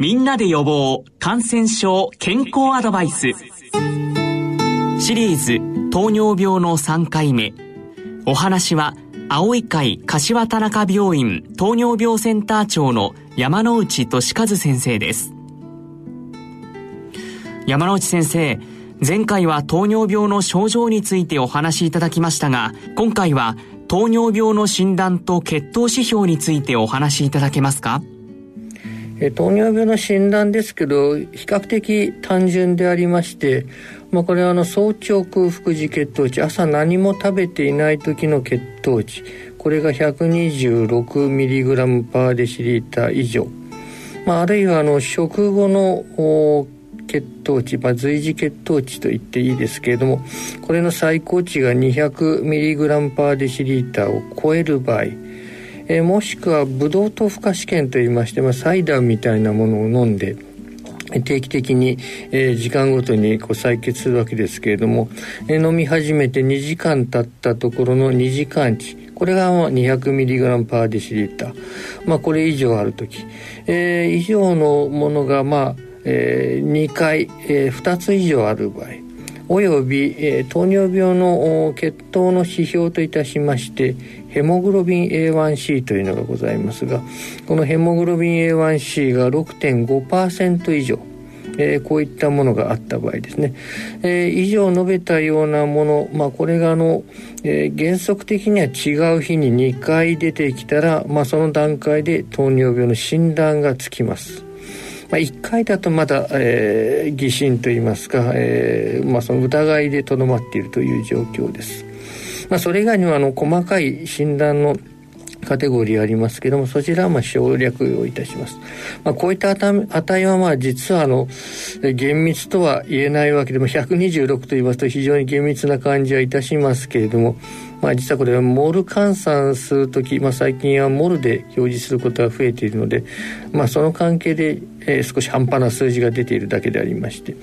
みんなで予防感染症健康アドバイス。シリーズ糖尿病の3回目。お話は青い会柏田中病院糖尿病センター長の山内俊和先生です。山内先生前回は糖尿病の症状についてお話しいただきましたが今回は糖尿病の診断と血糖指標についてお話しいただけますか？え糖尿病の診断ですけど比較的単純でありまして、まあ、これはあの早朝空腹時血糖値朝何も食べていない時の血糖値これが 126mg パーデシーター以上、まあ、あるいはあの食後の血糖値、まあ、随時血糖値と言っていいですけれどもこれの最高値が 200mg パーデシーターを超える場合えー、もしくはブドウ糖負荷試験といいまして、まあ、サイダーみたいなものを飲んで定期的に、えー、時間ごとにこう採血するわけですけれども、えー、飲み始めて2時間経ったところの2時間値これが 200mg パーデシリッター、まあ、これ以上ある時、えー、以上のものが、まあえー、2回、えー、2つ以上ある場合。および、えー、糖尿病の血糖の指標といたしましてヘモグロビン A1C というのがございますがこのヘモグロビン A1C が6.5%以上えー、こういったものがあった場合ですね、えー、以上述べたようなもの、まあ、これがあの、えー、原則的には違う日に2回出てきたら、まあ、その段階で糖尿病の診断がつきます。まあ、1回だとまだ、えー、疑心といいますか、えーまあ、その疑いでとどまっているという状況です。まあ、それ以外にはあの細かい診断のカテゴリーありますけどもそちらはまあ省略をいたします、まあ、こういった値はまあ実はあの厳密とは言えないわけでも126と言いますと非常に厳密な感じはいたしますけれどもまあ、実はこれはモル換算する時、まあ、最近はモルで表示することが増えているので、まあ、その関係で、えー、少し半端な数字が出ているだけでありまして、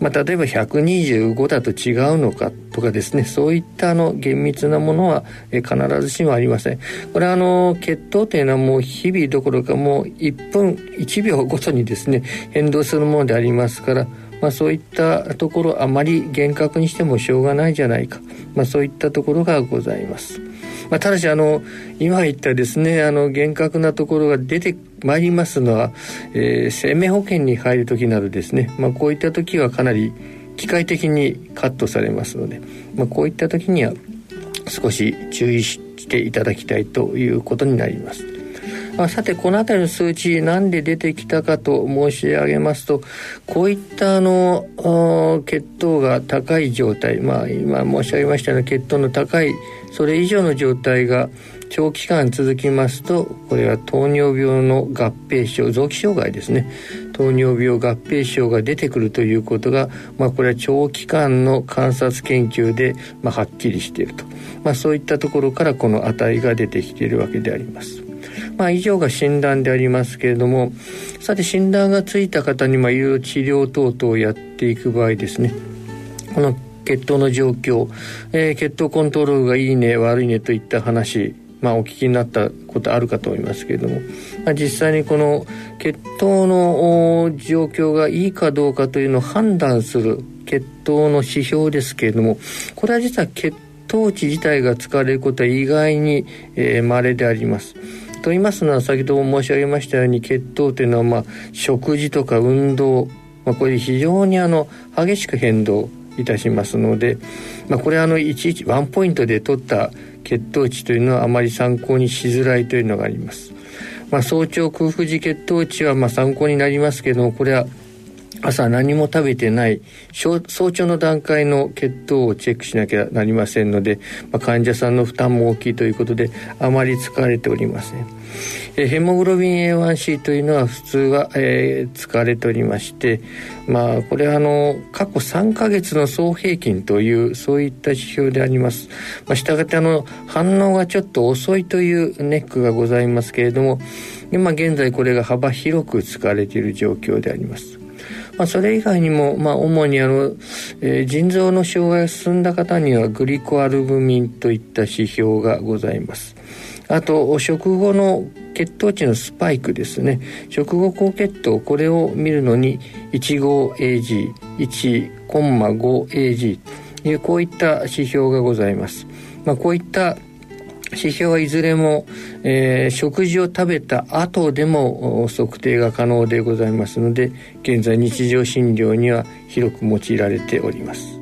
まあ、例えば125だと違うのかとかですね。そういったあの厳密なものは、えー、必ずしもありません。これはあの血糖というのはもう日々どころかもう1分1秒ごとにですね変動するものでありますからまあ、そういったところあまり厳格にしてもしょうがないじゃないか、まあ、そういったところがございます。まあ、ただしあの今言ったですねあの厳格なところが出て参りますのは、えー、生命保険に入る時などですね、まあ、こういった時はかなり機械的にカットされますので、まあ、こういった時には少し注意していただきたいということになります。あさてこの辺りの数値なんで出てきたかと申し上げますとこういったあの血糖が高い状態まあ今申し上げましたような血糖の高いそれ以上の状態が長期間続きますとこれは糖尿病の合併症臓器障害ですね糖尿病合併症が出てくるということが、まあ、これは長期間の観察研究で、まあ、はっきりしていると、まあ、そういったところからこの値が出てきているわけであります。まあ、以上が診断でありますけれどもさて診断がついた方にいろいろ治療等々をやっていく場合ですねこの血糖の状況、えー、血糖コントロールがいいね悪いねといった話まあ、お聞きになったことあるかと思いますけれども、まあ、実際にこの血糖の状況がいいかどうかというのを判断する血糖の指標ですけれどもこれは実は血糖値自体が使われることは意外に、えー、稀であります。と言いますのは先ほども申し上げましたように血糖というのはまあ食事とか運動、まあ、これ非常にあの激しく変動いたしますので、まあ、これあのいちいちワンポイントで取った血糖値というのはあまり参考にしづらいというのがあります。まあ、早朝空腹時血糖値はまあ参考になりますけどこれは朝何も食べてない早朝の段階の血糖をチェックしなきゃなりませんので、まあ、患者さんの負担も大きいということであまり使われておりません。えヘモグロビン A1C というのは普通は、えー、使われておりましてまあこれはあの過去3ヶ月の総平均というそういった指標であります。まあ、したがってあの反応がちょっと遅いというネックがございますけれども今現在これが幅広く使われている状況であります。まあ、それ以外にも、まあ、主にあの、えー、腎臓の障害が進んだ方にはグリコアルブミンといった指標がございます。あと食後の血糖値のスパイクですね食後高血糖これを見るのに 15AG1,5AG というこういった指標がございます、まあ、こういった指標はいずれも、えー、食事を食べた後でも測定が可能でございますので現在日常診療には広く用いられております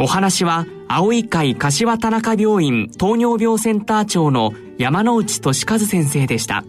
お話は青い会柏田中病院糖尿病センター長の山内俊和先生でした。